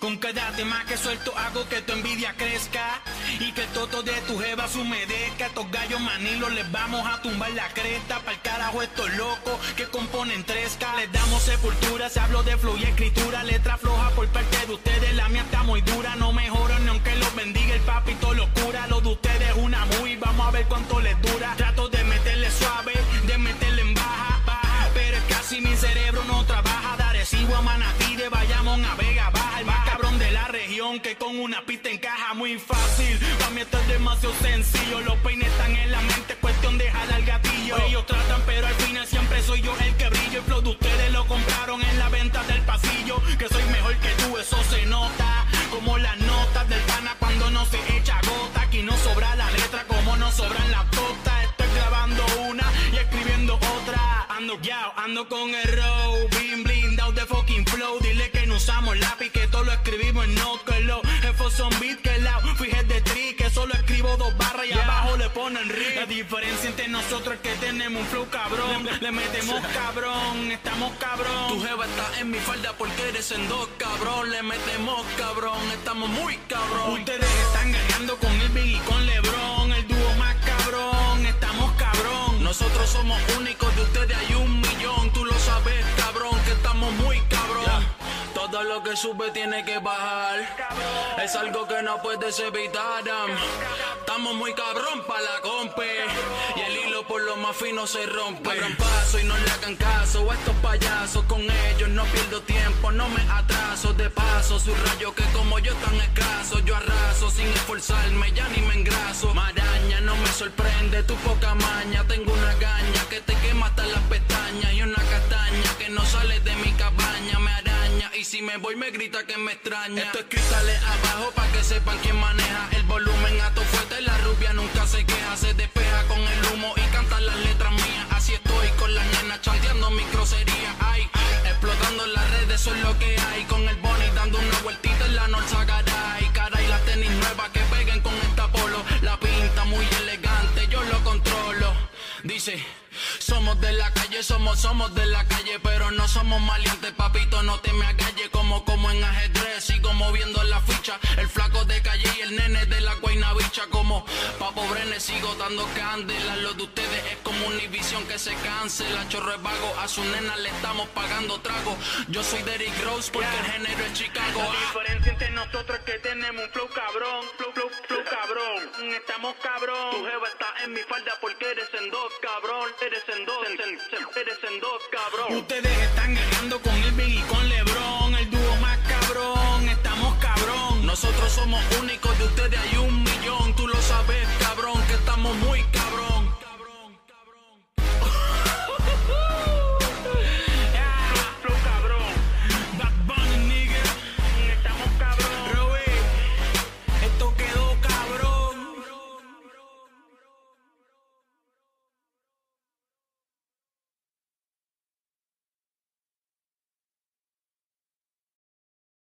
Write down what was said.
Con cada tema que suelto hago que tu envidia crezca y que el toto de tu jeva se humedezca. Estos gallos manilos les vamos a tumbar la cresta. Pa'l carajo estos locos que componen tresca. Les damos sepultura, se hablo de flow y escritura. Letra floja por parte de ustedes, la mía está muy dura. No mejoran ni aunque los bendiga el papi todo lo de ustedes es una muy, vamos a ver cuánto les dura. Que con una pista encaja muy fácil. Para mí esto es demasiado sencillo. Los peines están en la mente, cuestión de jalar gatillo. Ellos tratan, pero al final siempre soy yo el que brillo. El flow de ustedes lo compraron en la venta del pasillo. Que soy mejor que tú, eso se nota. Como las notas del pana cuando no se echa gota. Aquí no sobra la letra como no sobran las totas. Estoy grabando una y escribiendo otra. Ando ya, ando con el son beat que lao. Fíjate de tri, que solo escribo dos barras y abajo le ponen ri. La diferencia entre nosotros es que tenemos un flow cabrón. Le metemos cabrón, estamos cabrón. Tu jeva está en mi falda porque eres en dos, cabrón. Le metemos cabrón, estamos muy cabrón. Ustedes están guerreando con Irving y con LeBron. El dúo más cabrón, estamos cabrón. Nosotros somos únicos, Todo lo que sube tiene que bajar. Es algo que no puedes evitar. am. Estamos muy cabrón pa' la compe. Y el hilo por lo más fino se rompe. Abran paso y no le hagan caso a estos payasos. Con ellos no pierdo tiempo, no me atraso. De paso, su rayo que como yo tan escaso. Yo arraso sin esforzarme, ya ni me engraso. Maraña, no me sorprende tu poca maña. Tengo una si me voy me grita que me extraña. Esto es cristales abajo pa' que sepan quién maneja el volumen a tu fuerte. La rubia nunca se queja, se despeja con el humo y canta las letras mías. Así estoy con las nenas chanteando mi grosería. Ay, explotando las redes, eso es lo que hay. Con el Bonnie dando una vueltita en la Norza Garay. Cara y las tenis nuevas que peguen con esta polo. La pinta muy elegante, yo lo controlo. Dice, somos de la calle, somos, somos de la calle, pero no somos maleantes, papito, no te me agalle como como en ajedrez, sigo moviendo la ficha, el flaco de calle y el nene de la guayna bicha, como papo brene, sigo dando candela, lo de ustedes es como Univision que se cancela, chorro es vago, a su nena le estamos pagando trago, yo soy Derrick Rose porque el género es Chicago, La diferencia entre nosotros es que tenemos un flow cabrón, flow, flow, flow cabrón. Estamos cabrón. tu jeva está en mi falda porque eres en dos, eres en dos, eres en dos, cabrón. Ustedes están ganando con Irving y con LeBron, el dúo más cabrón. Estamos cabrón. Nosotros somos únicos, de ustedes hay un millón. Tú lo sabes, cabrón, que estamos muy cabrón.